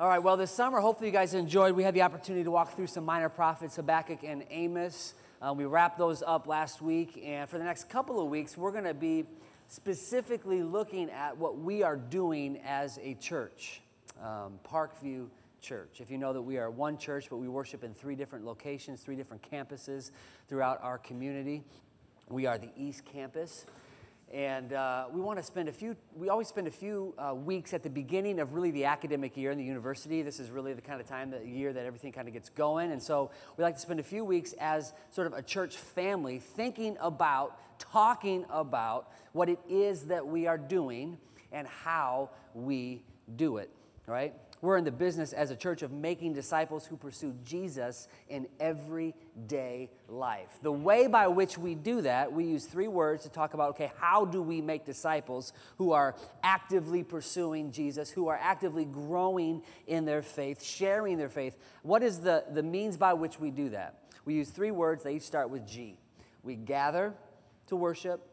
All right, well, this summer, hopefully you guys enjoyed. We had the opportunity to walk through some minor prophets, Habakkuk and Amos. Uh, we wrapped those up last week, and for the next couple of weeks, we're going to be specifically looking at what we are doing as a church, um, Parkview Church. If you know that we are one church, but we worship in three different locations, three different campuses throughout our community. We are the East Campus. And uh, we want to spend a few, we always spend a few uh, weeks at the beginning of really the academic year in the university. This is really the kind of time, the year that everything kind of gets going. And so we like to spend a few weeks as sort of a church family thinking about, talking about what it is that we are doing and how we do it, right? We're in the business as a church of making disciples who pursue Jesus in everyday life. The way by which we do that, we use three words to talk about okay, how do we make disciples who are actively pursuing Jesus, who are actively growing in their faith, sharing their faith? What is the, the means by which we do that? We use three words, they each start with G. We gather to worship,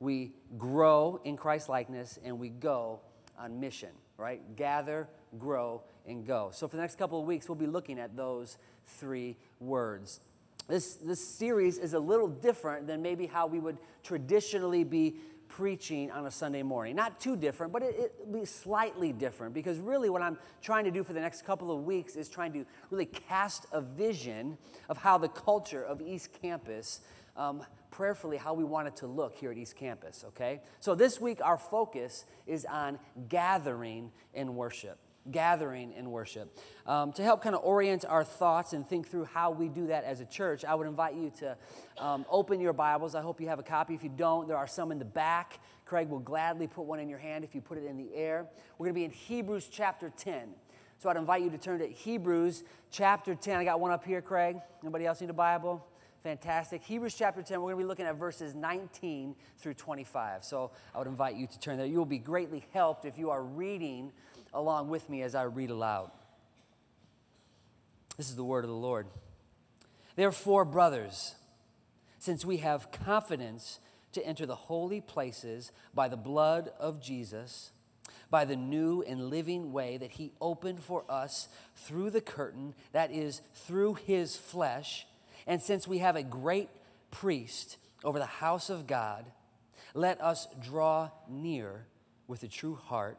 we grow in Christ likeness, and we go on mission, right? Gather, grow, and go. So, for the next couple of weeks, we'll be looking at those three words. This, this series is a little different than maybe how we would traditionally be preaching on a Sunday morning. Not too different, but it, will be slightly different because really what I'm trying to do for the next couple of weeks is trying to really cast a vision of how the culture of East Campus um, prayerfully how we want it to look here at East Campus, okay? So this week, our focus is on gathering in worship gathering in worship. Um, to help kind of orient our thoughts and think through how we do that as a church, I would invite you to um, open your Bibles. I hope you have a copy. If you don't, there are some in the back. Craig will gladly put one in your hand if you put it in the air. We're going to be in Hebrews chapter 10. So I'd invite you to turn to Hebrews chapter 10. I got one up here, Craig. Anybody else need a Bible? Fantastic. Hebrews chapter 10, we're going to be looking at verses 19 through 25. So I would invite you to turn there. You will be greatly helped if you are reading along with me as I read aloud. This is the word of the Lord. Therefore, brothers, since we have confidence to enter the holy places by the blood of Jesus, by the new and living way that he opened for us through the curtain, that is, through his flesh, and since we have a great priest over the house of God, let us draw near with a true heart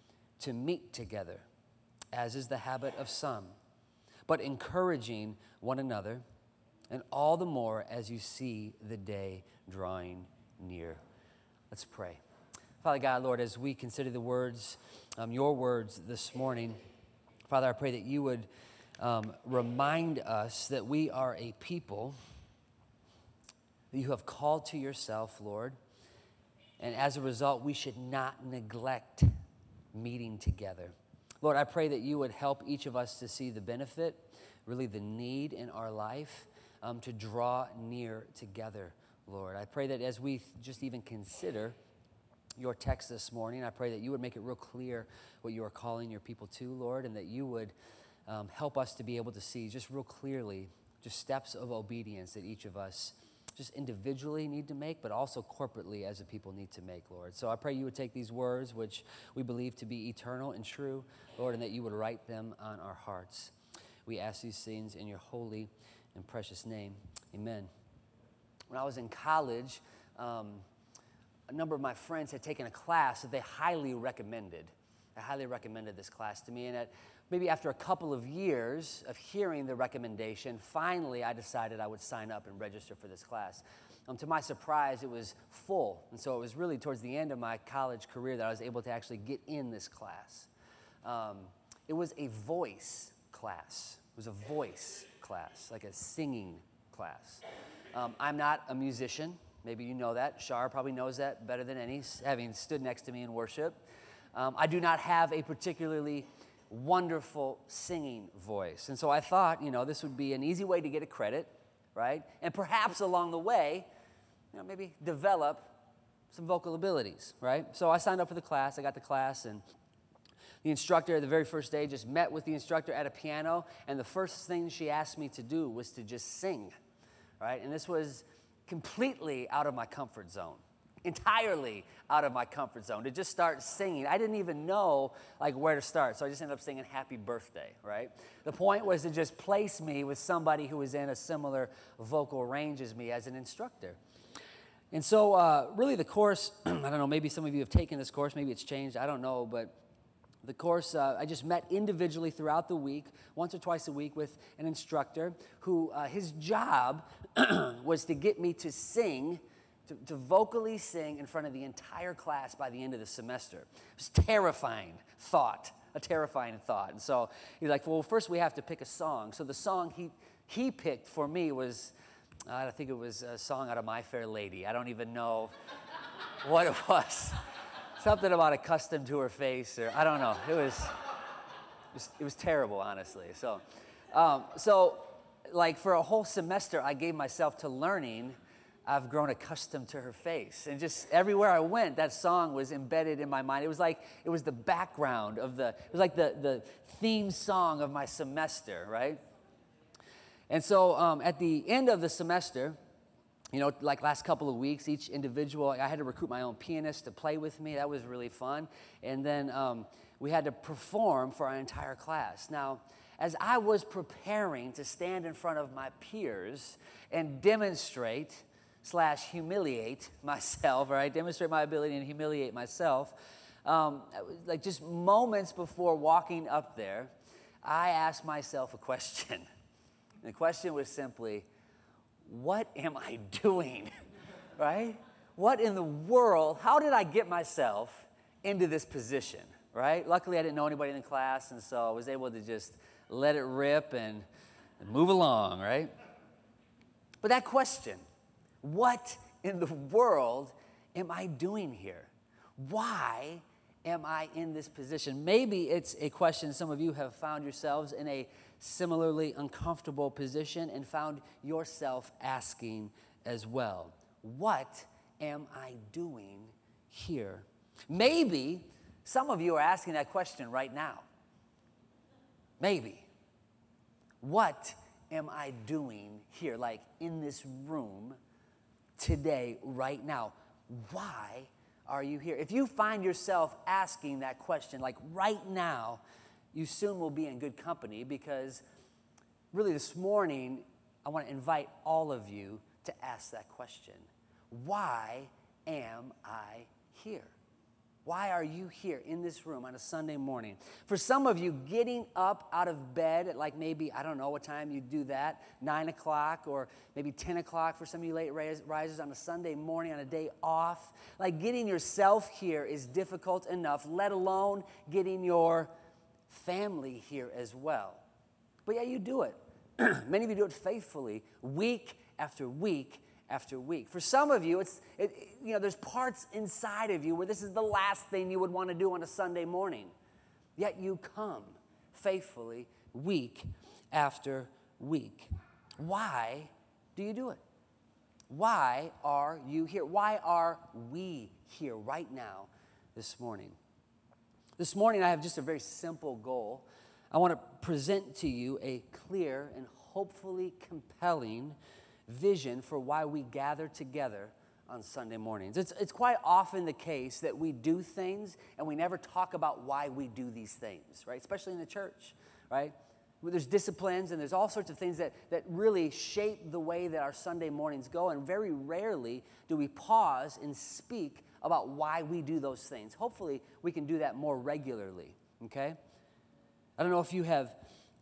to meet together, as is the habit of some, but encouraging one another, and all the more as you see the day drawing near. Let's pray. Father God, Lord, as we consider the words, um, your words this morning, Father, I pray that you would um, remind us that we are a people that you have called to yourself, Lord. And as a result, we should not neglect meeting together. Lord, I pray that you would help each of us to see the benefit, really the need in our life um, to draw near together, Lord. I pray that as we just even consider your text this morning, I pray that you would make it real clear what you are calling your people to, Lord, and that you would um, help us to be able to see just real clearly just steps of obedience that each of us just individually need to make, but also corporately as a people need to make, Lord. So I pray you would take these words, which we believe to be eternal and true, Lord, and that you would write them on our hearts. We ask these things in your holy and precious name. Amen. When I was in college, um, a number of my friends had taken a class that they highly recommended. I highly recommended this class to me, and at maybe after a couple of years of hearing the recommendation, finally I decided I would sign up and register for this class. Um, to my surprise, it was full. And so it was really towards the end of my college career that I was able to actually get in this class. Um, it was a voice class. It was a voice class, like a singing class. Um, I'm not a musician. Maybe you know that. Shar probably knows that better than any, having stood next to me in worship. Um, I do not have a particularly wonderful singing voice. And so I thought, you know, this would be an easy way to get a credit, right? And perhaps along the way, you know, maybe develop some vocal abilities, right? So I signed up for the class, I got the class, and the instructor, the very first day, just met with the instructor at a piano, and the first thing she asked me to do was to just sing, right? And this was completely out of my comfort zone entirely out of my comfort zone to just start singing. I didn't even know like where to start so i just ended up singing happy birthday right? The point was to just place me with somebody who was in a similar vocal range as me as an instructor. And so uh, really the course i don't know maybe some of you have taken this course maybe it's changed i don't know but the course, uh, I just met individually throughout the week, once or twice a week, with an instructor who uh, his job was to get me to sing, to, to, vocally sing in front of the entire class by the end of the semester. It was terrifying thought, a terrifying thought. And so he's like, well, first we have to pick a song. So the song he, he picked for me was, uh, I think it was a song out of My Fair Lady. I don't even know what it was something about accustomed to her face, or I don't know. It was, it was, it was terrible, honestly. So, um, so, like for a whole semester, I gave myself to learning. I've grown accustomed to her face. And just everywhere I went, that song was embedded in my mind. It was like it was the background of the, it was like the, the theme song of my semester, right? And so um, at the end of the semester, you know, like last couple of weeks, each individual, I had to recruit my own pianist to play with me. That was really fun. And then um, we had to perform for our entire class. Now, as I was preparing to stand in front of my peers and demonstrate slash humiliate myself, right? Demonstrate my ability and humiliate myself. Um, like just moments before walking up there, I asked myself a question. And the question was simply, what am I doing? right? What in the world? How did I get myself into this position? Right? Luckily, I didn't know anybody in the class, and so I was able to just let it rip and, and move along, right? But that question, what in the world am I doing here? Why am I in this position? Maybe it's a question some of you have found yourselves in a similarly uncomfortable position and found yourself asking as well What am I doing here? Maybe some of you are asking that question right now. Maybe. What am I doing here, like in this room today, right now? Why are you here? If you find yourself asking that question, like right now, you soon will be in good company because really this morning, I want to invite all of you to ask that question Why am I here? Why are you here in this room on a Sunday morning? For some of you, getting up out of bed at like maybe, I don't know what time you do that, 9 o'clock or maybe 10 o'clock for some of you late risers on a Sunday morning on a day off, like getting yourself here is difficult enough, let alone getting your family here as well. But yeah, you do it. Many of you do it faithfully, week after week after week. For some of you, it's it, you know there's parts inside of you where this is the last thing you would want to do on a Sunday morning. Yet you come faithfully week after week. Why do you do it? Why are you here? Why are we here right now this morning? This morning, I have just a very simple goal. I want to present to you a clear and hopefully compelling vision for why we gather together on Sunday mornings. It's, it's quite often the case that we do things and we never talk about why we do these things, right? Especially in the church, right? There's disciplines and there's all sorts of things that, that really shape the way that our Sunday mornings go, and very rarely do we pause and speak about why we do those things. Hopefully, we can do that more regularly, okay? I don't know if you have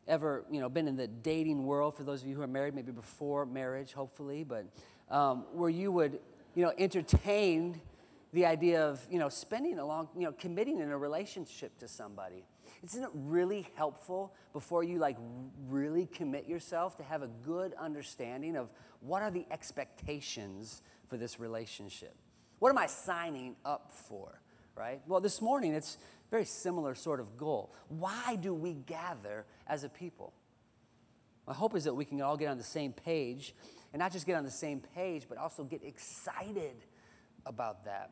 ever, you know, been in the dating world, for those of you who are married, maybe before marriage, hopefully, but um, where you would, you know, entertain the idea of, you know, spending a long, you know, committing in a relationship to somebody. Isn't it really helpful before you like really commit yourself to have a good understanding of what are the expectations for this relationship? What am I signing up for? Right? Well, this morning it's very similar sort of goal. Why do we gather as a people? My hope is that we can all get on the same page, and not just get on the same page, but also get excited about that.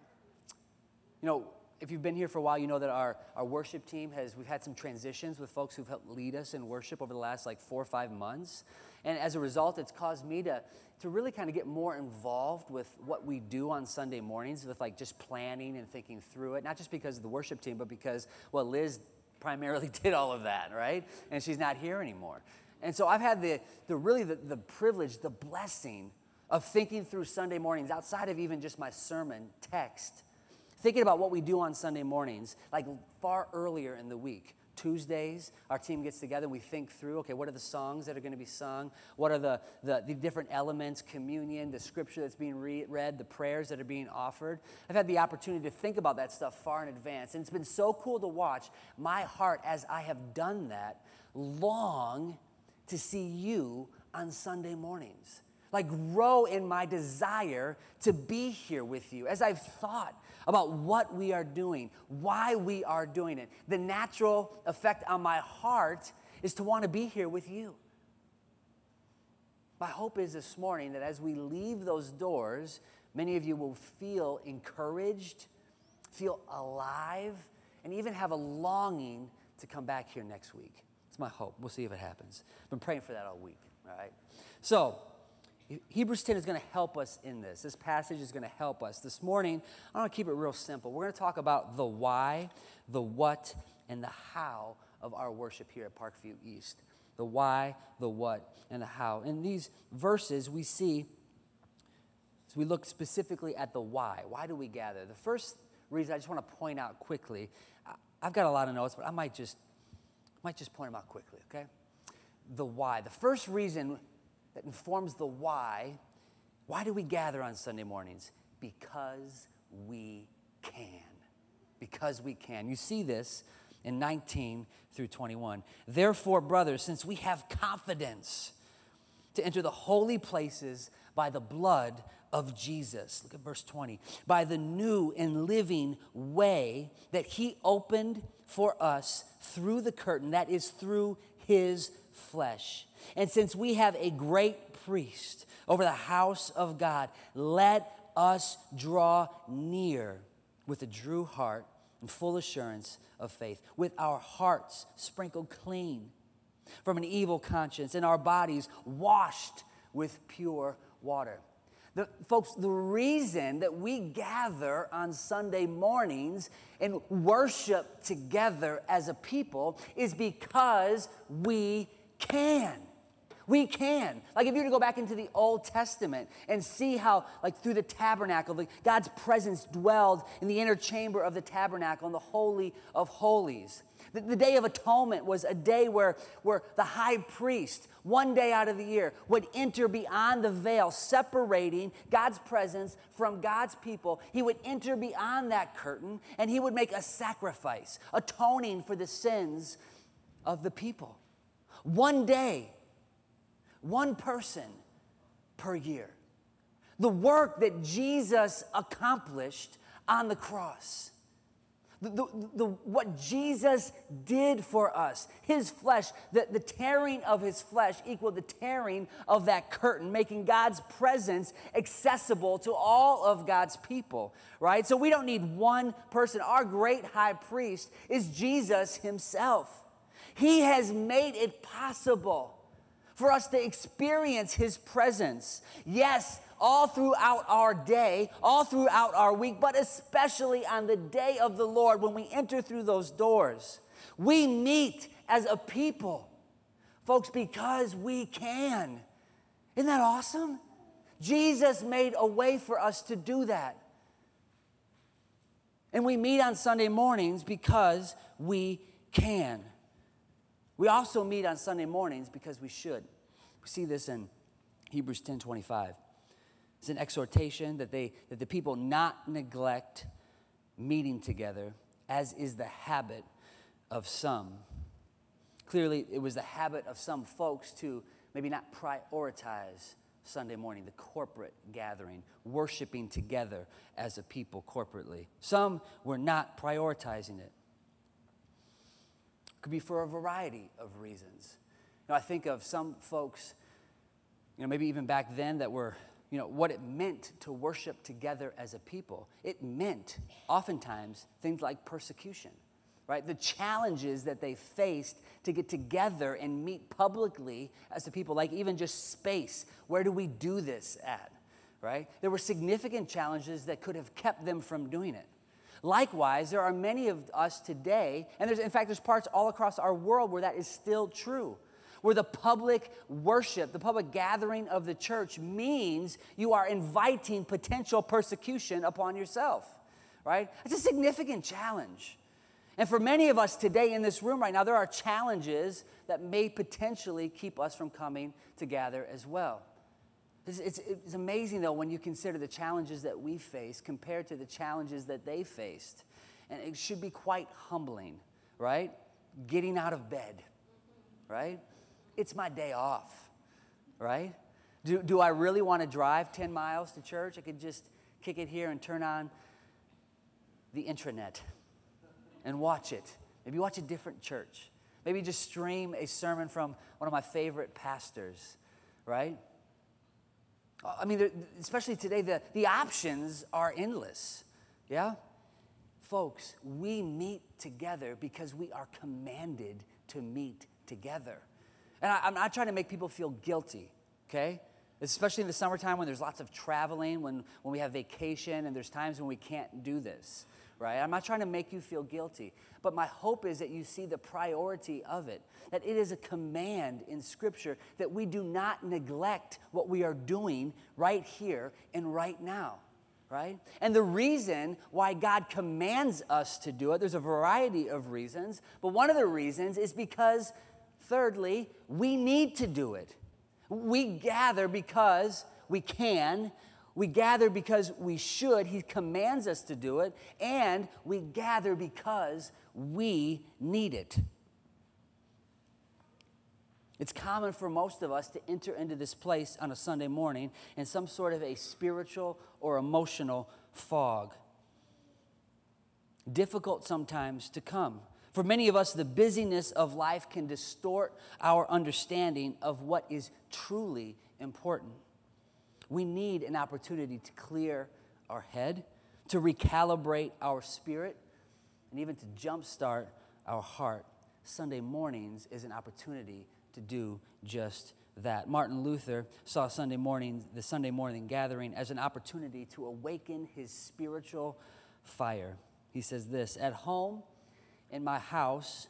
You know, if you've been here for a while, you know that our, our worship team has, we've had some transitions with folks who've helped lead us in worship over the last like four or five months. And as a result, it's caused me to, to really kind of get more involved with what we do on Sunday mornings, with like just planning and thinking through it, not just because of the worship team, but because, well, Liz primarily did all of that, right? And she's not here anymore. And so I've had the, the really the, the privilege, the blessing of thinking through Sunday mornings outside of even just my sermon text, thinking about what we do on Sunday mornings, like far earlier in the week. Tuesdays, our team gets together, we think through, okay, what are the songs that are going to be sung? What are the, the, the different elements, communion, the scripture that's being re- read, the prayers that are being offered? I've had the opportunity to think about that stuff far in advance, and it's been so cool to watch my heart as I have done that long to see you on Sunday mornings. Like, grow in my desire to be here with you as I've thought about what we are doing, why we are doing it. The natural effect on my heart is to want to be here with you. My hope is this morning that as we leave those doors, many of you will feel encouraged, feel alive, and even have a longing to come back here next week. It's my hope. We'll see if it happens. I've been praying for that all week, all right? So, Hebrews 10 is going to help us in this. This passage is going to help us. This morning, I want to keep it real simple. We're going to talk about the why, the what, and the how of our worship here at Parkview East. The why, the what, and the how. In these verses, we see, as we look specifically at the why, why do we gather? The first reason I just want to point out quickly, I've got a lot of notes, but I might just might just point them out quickly, okay? The why. The first reason that informs the why why do we gather on Sunday mornings? Because we can. Because we can. You see this in 19 through 21. Therefore, brothers, since we have confidence to enter the holy places by the blood of Jesus. Look at verse 20. By the new and living way that he opened for us through the curtain, that is through his flesh. And since we have a great priest over the house of God, let us draw near with a true heart and full assurance of faith, with our hearts sprinkled clean from an evil conscience and our bodies washed with pure water. The, folks, the reason that we gather on Sunday mornings and worship together as a people is because we can. We can. Like if you were to go back into the Old Testament and see how, like through the tabernacle, like God's presence dwelled in the inner chamber of the tabernacle in the Holy of Holies. The, the Day of Atonement was a day where, where the high priest, one day out of the year, would enter beyond the veil, separating God's presence from God's people. He would enter beyond that curtain and he would make a sacrifice, atoning for the sins of the people. One day, one person per year. The work that Jesus accomplished on the cross. The, the, the, what Jesus did for us, his flesh, the, the tearing of his flesh equaled the tearing of that curtain, making God's presence accessible to all of God's people, right? So we don't need one person. Our great high priest is Jesus himself. He has made it possible for us to experience his presence. Yes, all throughout our day, all throughout our week, but especially on the day of the Lord when we enter through those doors. We meet as a people, folks, because we can. Isn't that awesome? Jesus made a way for us to do that. And we meet on Sunday mornings because we can. We also meet on Sunday mornings because we should. We see this in Hebrews 10 25. It's an exhortation that, they, that the people not neglect meeting together, as is the habit of some. Clearly, it was the habit of some folks to maybe not prioritize Sunday morning, the corporate gathering, worshiping together as a people corporately. Some were not prioritizing it. Could be for a variety of reasons. You know, I think of some folks, you know, maybe even back then that were, you know, what it meant to worship together as a people. It meant oftentimes things like persecution, right? The challenges that they faced to get together and meet publicly as a people, like even just space. Where do we do this at, right? There were significant challenges that could have kept them from doing it. Likewise, there are many of us today, and there's, in fact, there's parts all across our world where that is still true. Where the public worship, the public gathering of the church means you are inviting potential persecution upon yourself, right? It's a significant challenge. And for many of us today in this room right now, there are challenges that may potentially keep us from coming together as well. It's, it's, it's, amazing, though, when you consider the challenges that we face compared to the challenges that they faced. And it should be quite humbling, right? Getting out of bed, right? It's my day off, right? Do, do I really want to drive 10 miles to church? I could just kick it here and turn on the intranet and watch it. Maybe watch a different church. Maybe just stream a sermon from one of my favorite pastors, right? I mean, especially today, the, the options are endless. Yeah? Folks, we meet together because we are commanded to meet together. And I, am not trying to make people feel guilty, okay? Especially in the summertime when there's lots of traveling, when, when we have vacation, and there's times when we can't do this right? I'm not trying to make you feel guilty, but my hope is that you see the priority of it, that it is a command in Scripture that we do not neglect what we are doing right here and right now. Right? And the reason why God commands us to do it, there's a variety of reasons, but one of the reasons is because, thirdly, we need to do it. We gather because we can, we gather because we should. He commands us to do it. And we gather because we need it. It's common for most of us to enter into this place on a Sunday morning in some sort of a spiritual or emotional fog. Difficult sometimes to come. For many of us, the busyness of life can distort our understanding of what is truly important. We need an opportunity to clear our head, to recalibrate our spirit, and even to jumpstart our heart. Sunday mornings is an opportunity to do just that. Martin Luther saw Sunday morning, the Sunday morning gathering, as an opportunity to awaken his spiritual fire. He says this At home, in my house,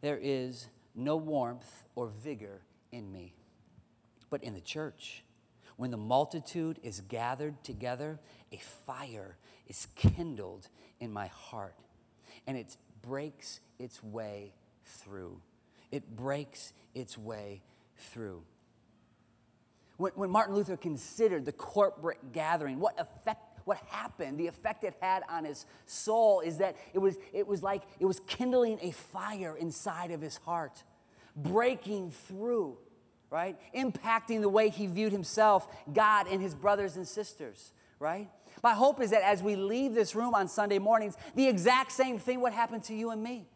there is no warmth or vigor in me, but in the church, when the multitude is gathered together, a fire is kindled in my heart, and it breaks its way through. It breaks its way through. When, when Martin Luther considered the corporate gathering, what effect what happened, the effect it had on his soul is that it was, it was like it was kindling a fire inside of his heart, breaking through right? Impacting the way he viewed himself, God, and his brothers and sisters, right? My hope is that as we leave this room on Sunday mornings, the exact same thing would happen to you and me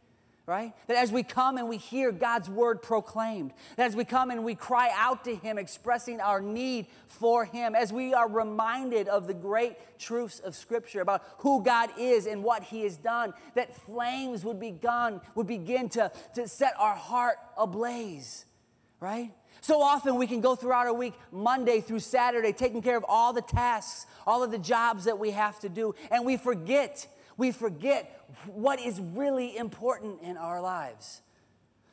right? That as we come and we hear God's word proclaimed, that as we come and we cry out to Him, expressing our need for Him, as we are reminded of the great truths of Scripture about who God is and what He has done, that flames would be gone, would begin to, to set our heart ablaze, right? So often we can go throughout our week, Monday through Saturday, taking care of all the tasks, all of the jobs that we have to do, and we forget, we forget what is really important in our lives.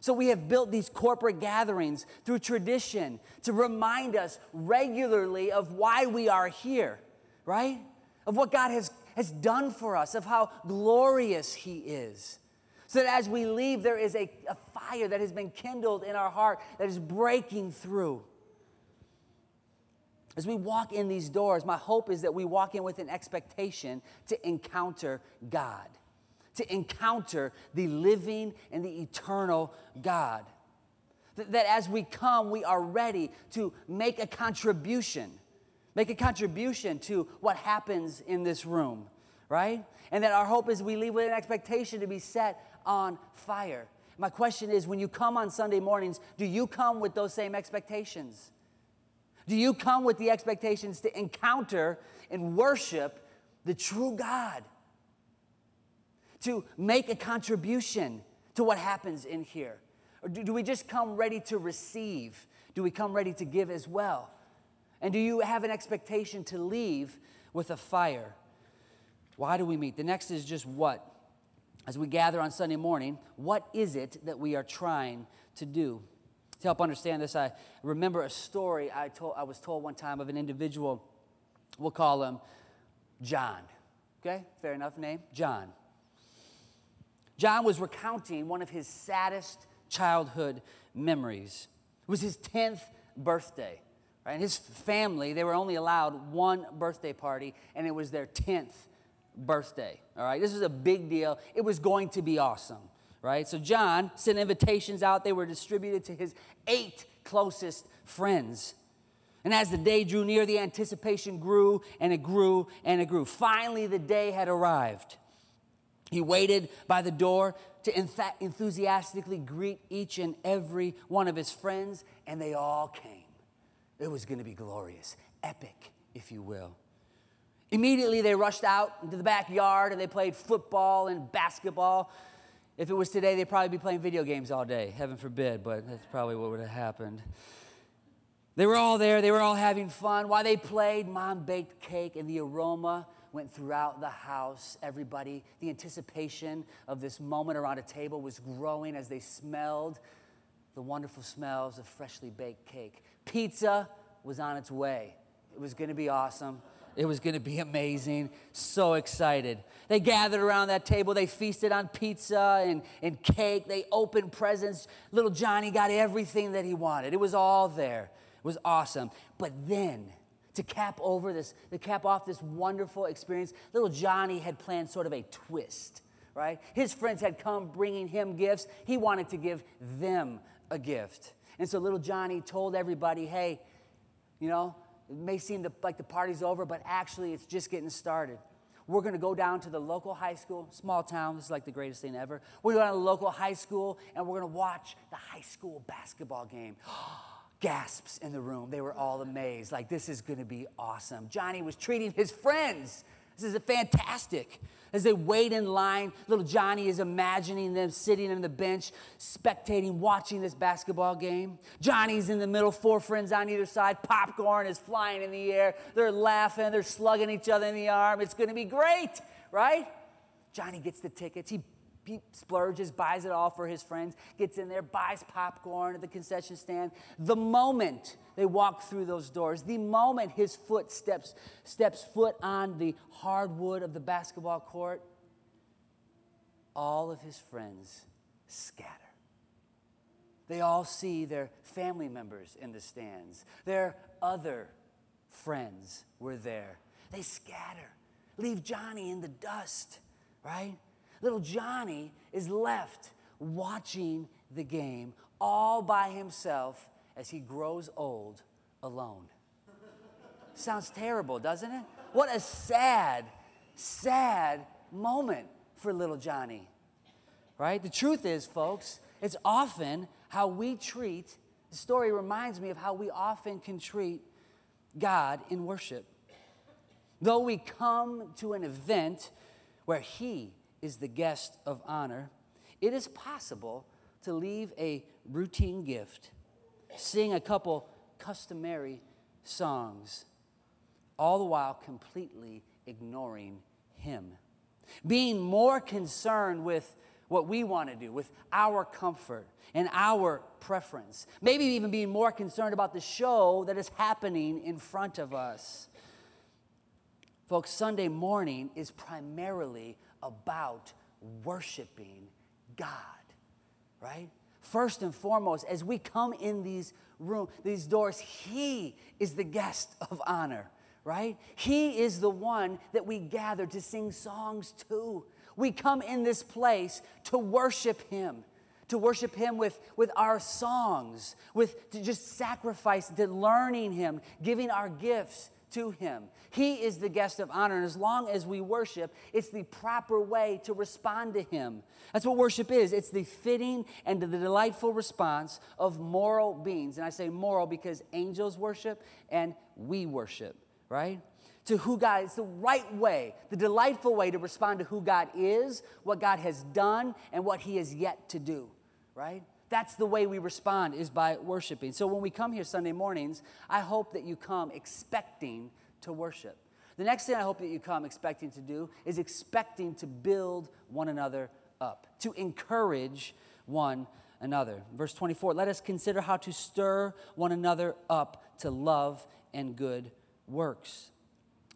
So we have built these corporate gatherings through tradition to remind us regularly of why we are here, right? Of what God has, has done for us, of how glorious He is. So that as we leave, there is a, a fire that has been kindled in our heart that is breaking through. As we walk in these doors, my hope is that we walk in with an expectation to encounter God, to encounter the living and the eternal God. That, that as we come, we are ready to make a contribution, make a contribution to what happens in this room, right? And that our hope is we leave with an expectation to be set on fire. My question is when you come on Sunday mornings, do you come with those same expectations? Do you come with the expectations to encounter and worship the true God? To make a contribution to what happens in here? Or do, do we just come ready to receive? Do we come ready to give as well? And do you have an expectation to leave with a fire? Why do we meet? The next is just what? As we gather on Sunday morning, what is it that we are trying to do? To help understand this, I remember a story I, told, I was told one time of an individual, we'll call him John. Okay, fair enough name? John. John was recounting one of his saddest childhood memories. It was his 10th birthday. Right? And his family, they were only allowed one birthday party, and it was their 10th birthday. All right, this was a big deal. It was going to be awesome, right? So John sent invitations out. They were distributed to his eight closest friends. And as the day drew near, the anticipation grew and it grew and it grew. Finally, the day had arrived. He waited by the door to enthusiastically greet each and every one of his friends, and they all came. It was going to be glorious, epic, if you will. Immediately, they rushed out into the backyard and they played football and basketball. If it was today, they'd probably be playing video games all day. Heaven forbid, but that's probably what would have happened. They were all there, they were all having fun. While they played, mom baked cake, and the aroma went throughout the house. Everybody, the anticipation of this moment around a table was growing as they smelled the wonderful smells of freshly baked cake. Pizza was on its way. It was going to be awesome. It was going to be amazing. So excited. They gathered around that table. They feasted on pizza and, and cake. They opened presents. Little Johnny got everything that he wanted. It was all there. It was awesome. But then, to cap over this, to cap off this wonderful experience, little Johnny had planned sort of a twist, right? His friends had come bringing him gifts. He wanted to give them a gift. And so little Johnny told everybody, hey, you know, it may seem like the party's over, but actually it's just getting started. We're going to go down to the local high school, small town. This is like the greatest thing ever. We're going to the local high school and we're going to watch the high school basketball game. Gasps in the room. They were all amazed. Like, this is going to be awesome. Johnny was treating his friends this is fantastic. As they wait in line, little Johnny is imagining them sitting on the bench, spectating, watching this basketball game. Johnny's in the middle, four friends on either side. Popcorn is flying in the air. They're laughing, they're slugging each other in the arm. It's going to be great, right? Johnny gets the tickets. He splurges, buys it all for his friends, gets in there, buys popcorn at the concession stand. The moment they walk through those doors, the moment his foot steps, steps foot on the hardwood of the basketball court, all of his friends scatter. They all see their family members in the stands. Their other friends were there. They scatter, leave Johnny in the dust, right? Little Johnny is left watching the game all by himself as he grows old alone. Sounds terrible, doesn't it? What a sad, sad moment for little Johnny. Right? The truth is, folks, it's often how we treat, the story reminds me of how we often can treat God in worship. Though we come to an event where He is the guest of honor, it is possible to leave a routine gift, sing a couple customary songs, all the while completely ignoring Him. Being more concerned with what we want to do, with our comfort and our preference. Maybe even being more concerned about the show that is happening in front of us. Folks, Sunday morning is primarily about worshiping God, right? First and foremost, as we come in these room, these doors, He is the guest of honor, right? He is the one that we gather to sing songs to. We come in this place to worship Him, to worship Him with, with our songs, with to just sacrifice, to learning Him, giving our gifts to Him. He is the guest of honor. And as long as we worship, it's the proper way to respond to Him. That's what worship is it's the fitting and the delightful response of moral beings. And I say moral because angels worship and we worship, right? To who God is the right way, the delightful way to respond to who God is, what God has done, and what He has yet to do, right? That's the way we respond is by worshiping. So when we come here Sunday mornings, I hope that you come expecting to worship. The next thing I hope that you come expecting to do is expecting to build one another up, to encourage one another. Verse 24, let us consider how to stir one another up to love and good works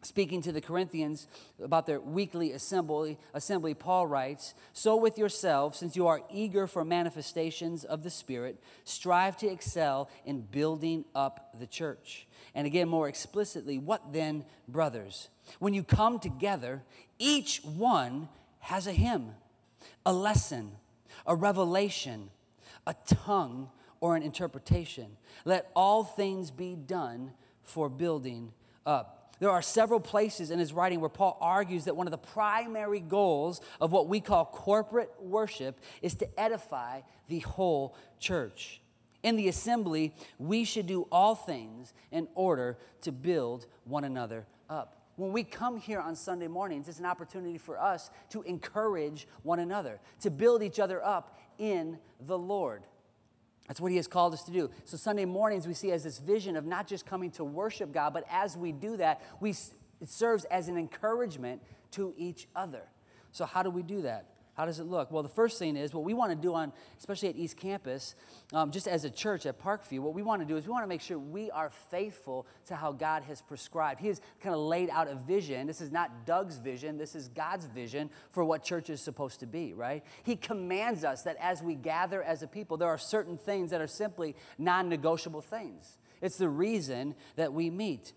speaking to the Corinthians about their weekly assembly, assembly, Paul writes, So with yourselves, since you are eager for manifestations of the Spirit, strive to excel in building up the church. And again, more explicitly, what then, brothers? When you come together, each one has a hymn, a lesson, a revelation, a tongue, or an interpretation. Let all things be done for building up there are several places in his writing where Paul argues that one of the primary goals of what we call corporate worship is to edify the whole church. In the assembly, we should do all things in order to build one another up. When we come here on Sunday mornings, it's an opportunity for us to encourage one another, to build each other up in the Lord. That's what he has called us to do. So, Sunday mornings, we see as this vision of not just coming to worship God, but as we do that, we, it serves as an encouragement to each other. So, how do we do that? How does it look? Well, the first thing is what we want to do on, especially at East Campus, um, just as a church at Parkview, what we want to do is we want to make sure we are faithful to how God has prescribed. He has kind of laid out a vision. This is not Doug's vision, this is God's vision for what church is supposed to be, right? He commands us that as we gather as a people, there are certain things that are simply non negotiable things. It's the reason that we meet.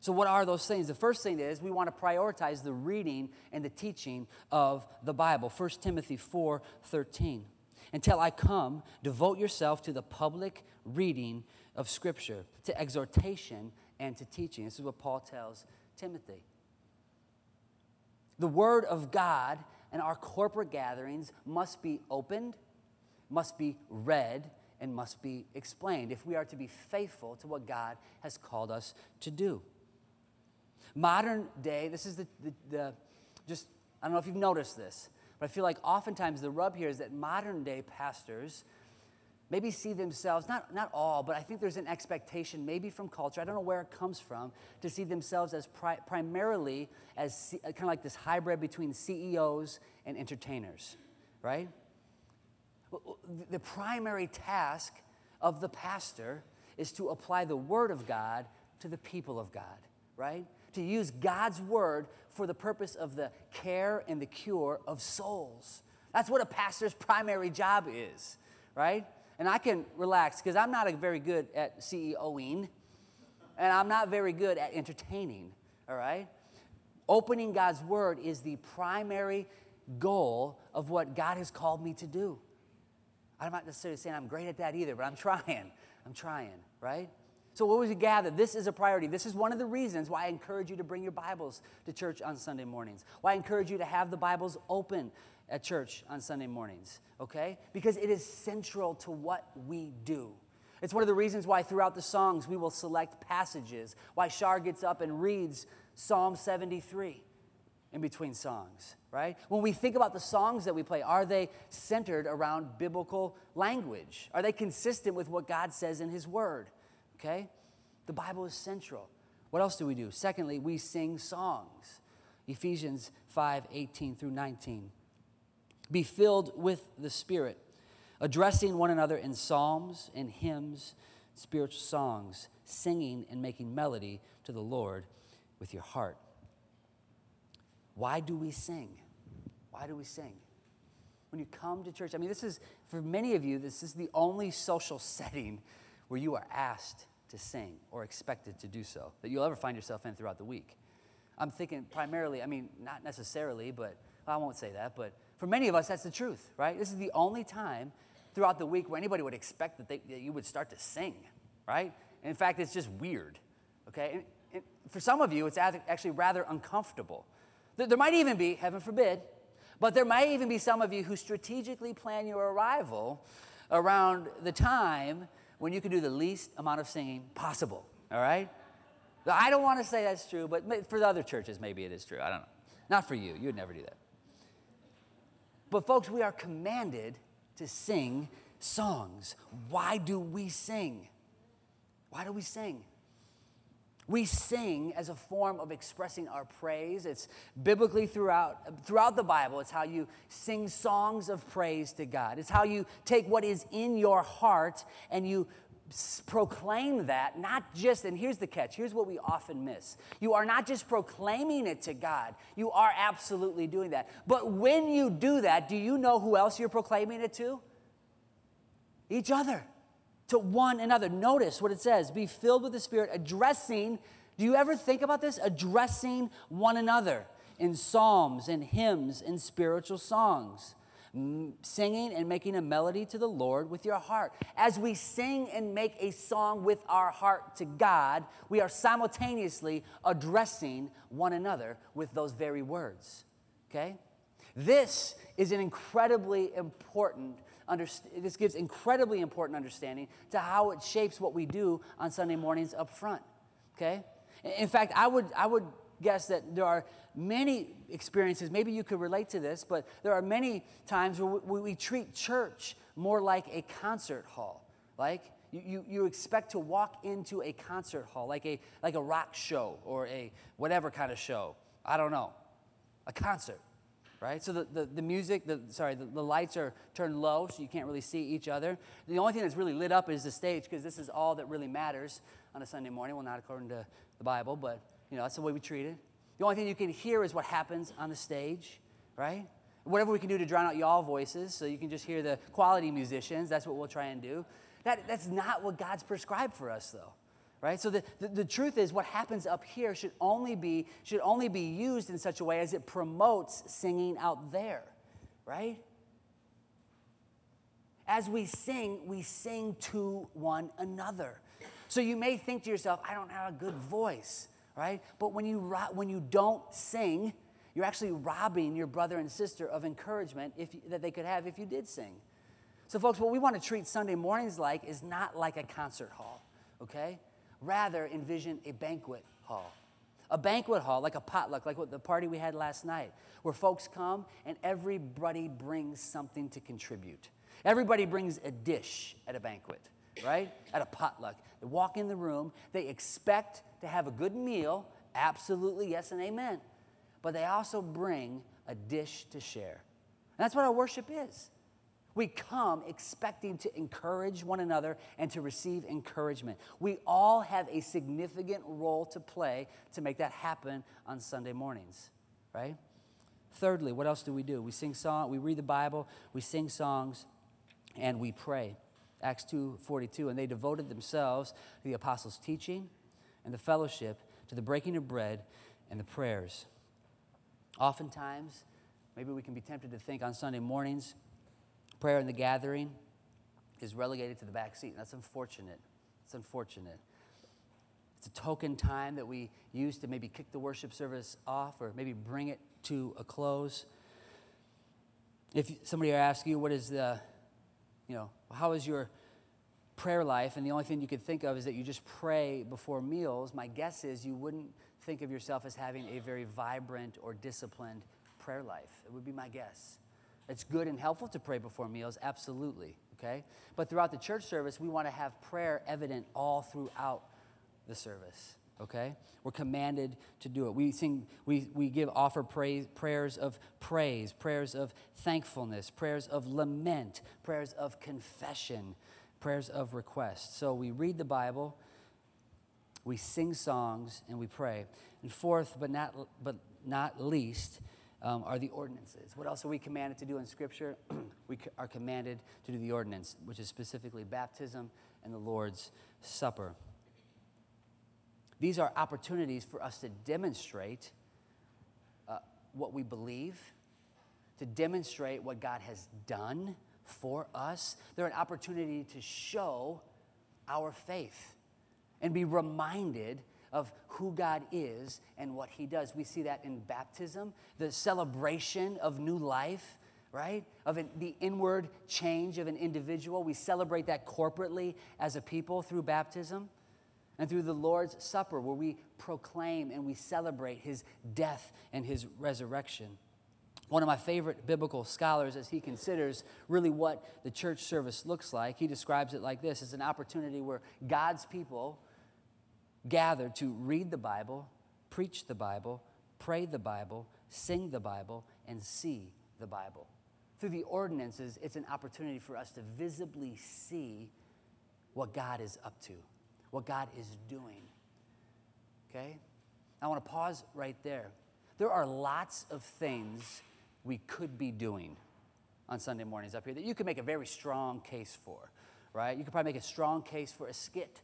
So, what are those things? The first thing is we want to prioritize the reading and the teaching of the Bible. 1 Timothy 4 13. Until I come, devote yourself to the public reading of Scripture, to exhortation and to teaching. This is what Paul tells Timothy. The Word of God and our corporate gatherings must be opened, must be read, and must be explained if we are to be faithful to what God has called us to do. Modern day, this is the, the, the, just, I don't know if you've noticed this, but I feel like oftentimes the rub here is that modern day pastors maybe see themselves, not, not all, but I think there's an expectation, maybe from culture, I don't know where it comes from, to see themselves as pri- primarily as C- uh, kind of like this hybrid between CEOs and entertainers, right? The primary task of the pastor is to apply the Word of God to the people of God, right? To use God's word for the purpose of the care and the cure of souls. That's what a pastor's primary job is, right? And I can relax because I'm not very good at CEOing and I'm not very good at entertaining, all right? Opening God's word is the primary goal of what God has called me to do. I'm not necessarily saying I'm great at that either, but I'm trying. I'm trying, right? So, what was gathered? This is a priority. This is one of the reasons why I encourage you to bring your Bibles to church on Sunday mornings. Why I encourage you to have the Bibles open at church on Sunday mornings, okay? Because it is central to what we do. It's one of the reasons why throughout the songs we will select passages, why Shar gets up and reads Psalm 73 in between songs, right? When we think about the songs that we play, are they centered around biblical language? Are they consistent with what God says in His Word? Okay? The Bible is central. What else do we do? Secondly, we sing songs. Ephesians 5 18 through 19. Be filled with the Spirit, addressing one another in psalms and hymns, spiritual songs, singing and making melody to the Lord with your heart. Why do we sing? Why do we sing? When you come to church, I mean, this is, for many of you, this is the only social setting where you are asked to sing or expected to do so that you'll ever find yourself in throughout the week. I'm thinking primarily, I mean, not necessarily, but well, I won't say that, but for many of us, that's the truth, right? This is the only time throughout the week where anybody would expect that, they, that you would start to sing, right? In fact, it's just weird, okay? And, and for some of you, it's actually rather uncomfortable. There might even be, heaven forbid, but there might even be some of you who strategically plan your arrival around the time when you can do the least amount of singing possible, all right? I don't want to say that's true, but for the other churches, maybe it is true. I don't know. Not for you, you would never do that. But, folks, we are commanded to sing songs. Why do we sing? Why do we sing? We sing as a form of expressing our praise. It's biblically throughout, throughout the Bible. It's how you sing songs of praise to God. It's how you take what is in your heart and you proclaim that, not just, and here's the catch here's what we often miss. You are not just proclaiming it to God, you are absolutely doing that. But when you do that, do you know who else you're proclaiming it to? Each other, to one another. Notice what it says be filled with the Spirit, addressing, do you ever think about this? Addressing one another in psalms and hymns and spiritual songs singing and making a melody to the Lord with your heart. As we sing and make a song with our heart to God, we are simultaneously addressing one another with those very words. Okay? This is an incredibly important this gives incredibly important understanding to how it shapes what we do on Sunday mornings up front. Okay? In fact, I would I would guess that there are many experiences, maybe you could relate to this, but there are many times where we, we treat church more like a concert hall. Like you, you, you, expect to walk into a concert hall, like a, like a rock show or a whatever kind of show. I don't know. A concert, right? So the, the, the music, the, sorry, the, the lights are turned low so you can't really see each other. The only thing that's really lit up is the stage because this is all that really matters on a Sunday morning. Well, not according to the Bible, but you know, that's the way we treat it. The only thing you can hear is what happens on the stage, right? Whatever we can do to drown out y'all voices so you can just hear the quality musicians, that's what we'll try and do. That, that's not what God's prescribed for us, though. Right? So the, the, the truth is what happens up here should only be should only be used in such a way as it promotes singing out there. Right? As we sing, we sing to one another. So you may think to yourself, I don't have a good voice right? But when you, when you don't sing, you're actually robbing your brother and sister of encouragement if, that they could have if you did sing. So, folks, what we want to treat Sunday mornings like is not like a concert hall, okay? Rather, envision a banquet hall. A banquet hall, like a potluck, like what the party we had last night, where folks come and everybody brings something to contribute. Everybody brings a dish at a banquet, right? At a potluck. They walk in the room, they expect to have a good meal, absolutely yes and amen. But they also bring a dish to share. And that's what our worship is. We come expecting to encourage one another and to receive encouragement. We all have a significant role to play to make that happen on Sunday mornings, right? Thirdly, what else do we do? We sing song, we read the Bible, we sing songs, and we pray. Acts 2:42 and they devoted themselves to the apostles' teaching and the fellowship, to the breaking of bread and the prayers. Oftentimes, maybe we can be tempted to think on Sunday mornings, prayer in the gathering is relegated to the back seat. And That's unfortunate. It's unfortunate. It's a token time that we use to maybe kick the worship service off or maybe bring it to a close. If somebody asks you, what is the, you know, how is your prayer life and the only thing you could think of is that you just pray before meals, my guess is you wouldn't think of yourself as having a very vibrant or disciplined prayer life. It would be my guess. It's good and helpful to pray before meals, absolutely, okay? But throughout the church service, we want to have prayer evident all throughout the service, okay? We're commanded to do it. We sing, we, we give, offer praise, prayers of praise, prayers of thankfulness, prayers of lament, prayers of confession, prayers of request. So we read the Bible, we sing songs, and we pray. And fourth, but not, but not least, um, are the ordinances. What else are we commanded to do in Scripture? we are commanded to do the ordinance, which is specifically baptism and the Lord's Supper. These are opportunities for us to demonstrate uh, what we believe, to demonstrate what God has done for us. They're an opportunity to show our faith and be reminded of who God is and what He does. We see that in baptism, the celebration of new life, right? Of an, the inward change of an individual. We celebrate that corporately as a people through baptism and through the Lord's Supper, where we proclaim and we celebrate His death and His resurrection. One of my favorite biblical scholars, as he considers really what the church service looks like, he describes it like this it's an opportunity where God's people gather to read the Bible, preach the Bible, pray the Bible, sing the Bible, and see the Bible. Through the ordinances, it's an opportunity for us to visibly see what God is up to, what God is doing. Okay? I want to pause right there. There are lots of things we could be doing on Sunday mornings up here that you could make a very strong case for, right? You could probably make a strong case for a skit.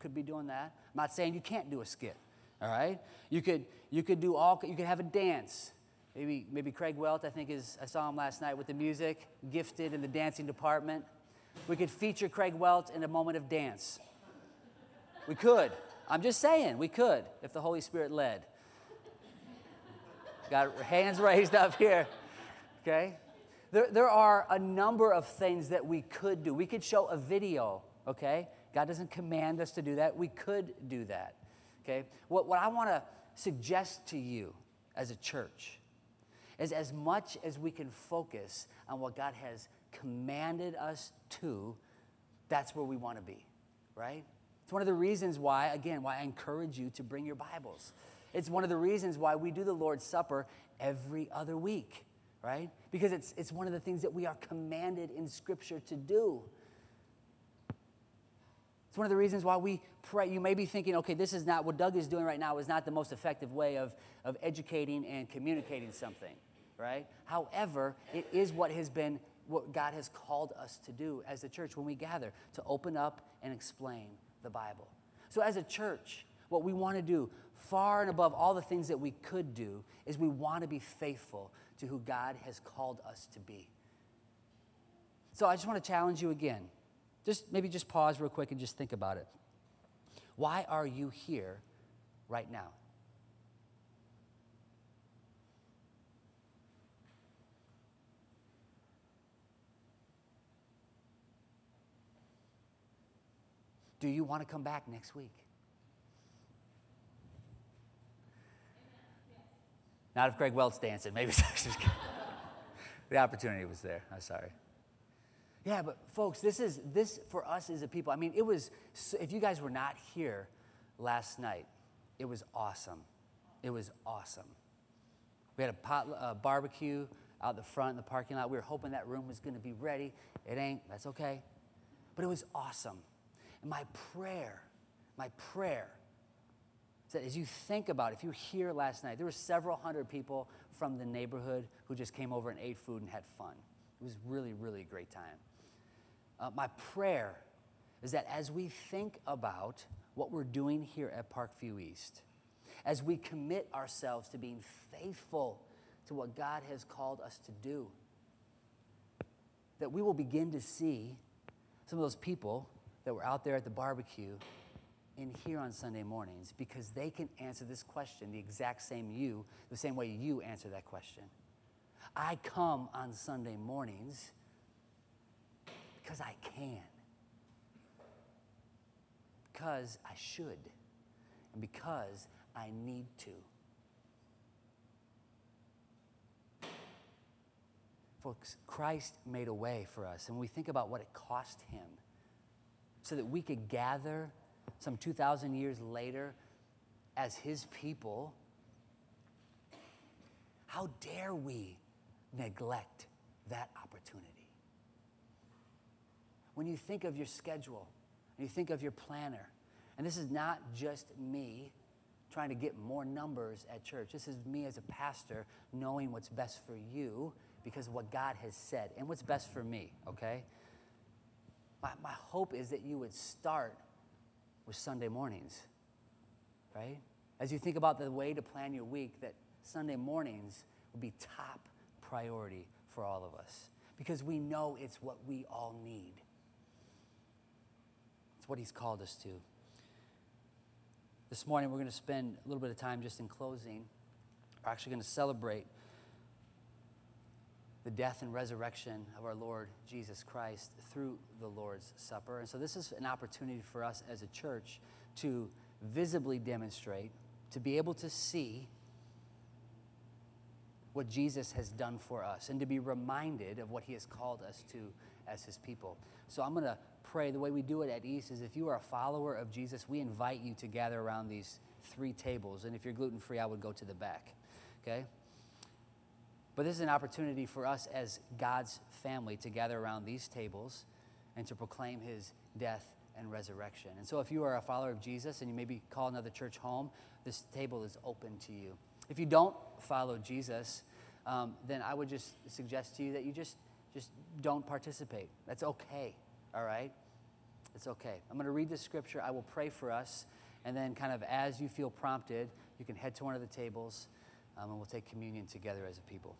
Could be doing that. I'm not saying you can't do a skit, all right? You could, you could do all, you could have a dance. Maybe, maybe Craig Welt, I think is, I saw him last night with the music, gifted in the dancing department. We could feature Craig Welt in a moment of dance. We could. I'm just saying, we could if the Holy Spirit led. Got hands raised up here. Okay? There, there are a number of things that we could do. We could show a video, okay? God doesn't command us to do that. We could do that, okay? What, what I want to suggest to you as a church is as much as we can focus on what God has commanded us to, that's where we want to be, right? It's one of the reasons why, again, why I encourage you to bring your Bibles. It's one of the reasons why we do the Lord's Supper every other week, right? Because it's, it's one of the things that we are commanded in Scripture to do. It's one of the reasons why we pray. You may be thinking, okay, this is not what Doug is doing right now, is not the most effective way of, of educating and communicating something, right? However, it is what has been, what God has called us to do as a church when we gather, to open up and explain the Bible. So, as a church, what we want to do, far and above all the things that we could do, is we want to be faithful to who God has called us to be. So I just want to challenge you again. Just maybe just pause real quick and just think about it. Why are you here right now? Do you want to come back next week? Not if Greg Welt's dancing. Maybe the opportunity was there. I'm sorry. Yeah, but folks, this is this for us as a people. I mean, it was. If you guys were not here last night, it was awesome. It was awesome. We had a pot uh, barbecue out the front in the parking lot. We were hoping that room was going to be ready. It ain't. That's okay. But it was awesome. And my prayer, my prayer is that as you think about, if you were here last night, there were several hundred people from the neighborhood who just came over and ate food and had fun. It was really, really a great time. Uh, my prayer is that as we think about what we're doing here at Parkview East, as we commit ourselves to being faithful to what God has called us to do, that we will begin to see some of those people that were out there at the barbecue in here on Sunday mornings because they can answer this question the exact same you, the same way you answer that question. I come on Sunday mornings because I can, because I should, and because I need to. Folks, Christ made a way for us, and we think about what it cost him. So that we could gather some 2,000 years later as his people, how dare we neglect that opportunity? When you think of your schedule, and you think of your planner, and this is not just me trying to get more numbers at church. This is me as a pastor knowing what's best for you because of what God has said and what's best for me, okay? My, my hope is that you would start with Sunday mornings, right? As you think about the way to plan your week, that Sunday mornings would be top priority for all of us because we know it's what we all need. It's what He's called us to. This morning, we're going to spend a little bit of time just in closing. We're actually going to celebrate the death and resurrection of our Lord Jesus Christ through the Lord's Supper. And so, this is an opportunity for us as a church to visibly demonstrate, to be able to see what Jesus has done for us and to be reminded of what he has called us to as his people. So I'm going to pray. The way we do it at East is if you are a follower of Jesus, we invite you to gather around these three tables. And if you're gluten free, I would go to the back. Okay? But this is an opportunity for us as God's family to gather around these tables and to proclaim his death and resurrection. And so if you are a follower of Jesus and you maybe call another church home, this table is open to you. If you don't follow Jesus, um, then I would just suggest to you that you just, just don't participate. That's okay, all right? It's okay. I'm going to read the scripture. I will pray for us. And then, kind of as you feel prompted, you can head to one of the tables um, and we'll take communion together as a people.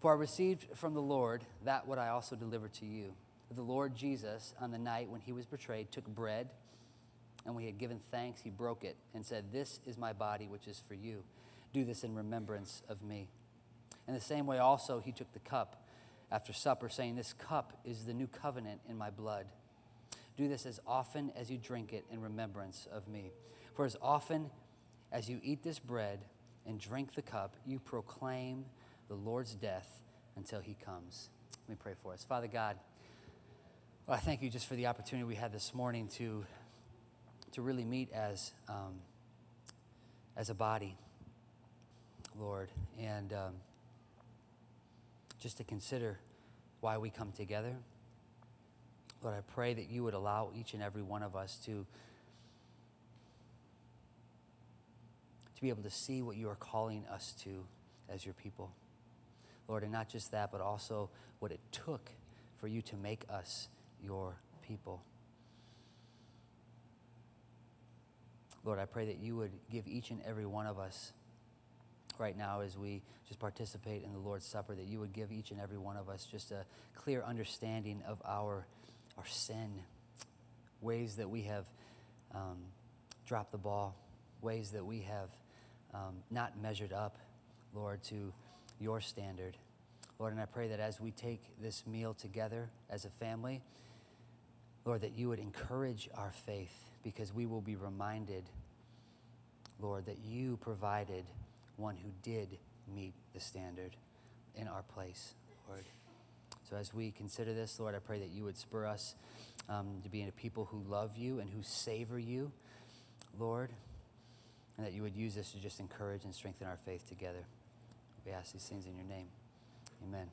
For I received from the Lord that what I also delivered to you. The Lord Jesus, on the night when he was betrayed, took bread and when he had given thanks, he broke it and said, This is my body, which is for you. Do this in remembrance of me. In the same way, also, he took the cup after supper, saying, This cup is the new covenant in my blood. Do this as often as you drink it in remembrance of me. For as often as you eat this bread and drink the cup, you proclaim the Lord's death until he comes. Let me pray for us. Father God, well, I thank you just for the opportunity we had this morning to to really meet as, um, as a body, Lord, and um, just to consider why we come together. Lord, I pray that you would allow each and every one of us to, to be able to see what you are calling us to as your people. Lord, and not just that, but also what it took for you to make us your people. Lord, I pray that you would give each and every one of us right now as we just participate in the Lord's Supper, that you would give each and every one of us just a clear understanding of our, our sin, ways that we have um, dropped the ball, ways that we have um, not measured up, Lord, to your standard. Lord, and I pray that as we take this meal together as a family, Lord, that you would encourage our faith because we will be reminded, Lord, that you provided one who did meet the standard in our place, Lord. So as we consider this, Lord, I pray that you would spur us um, to be a people who love you and who savor you, Lord, and that you would use this to just encourage and strengthen our faith together. We ask these things in your name. Amen.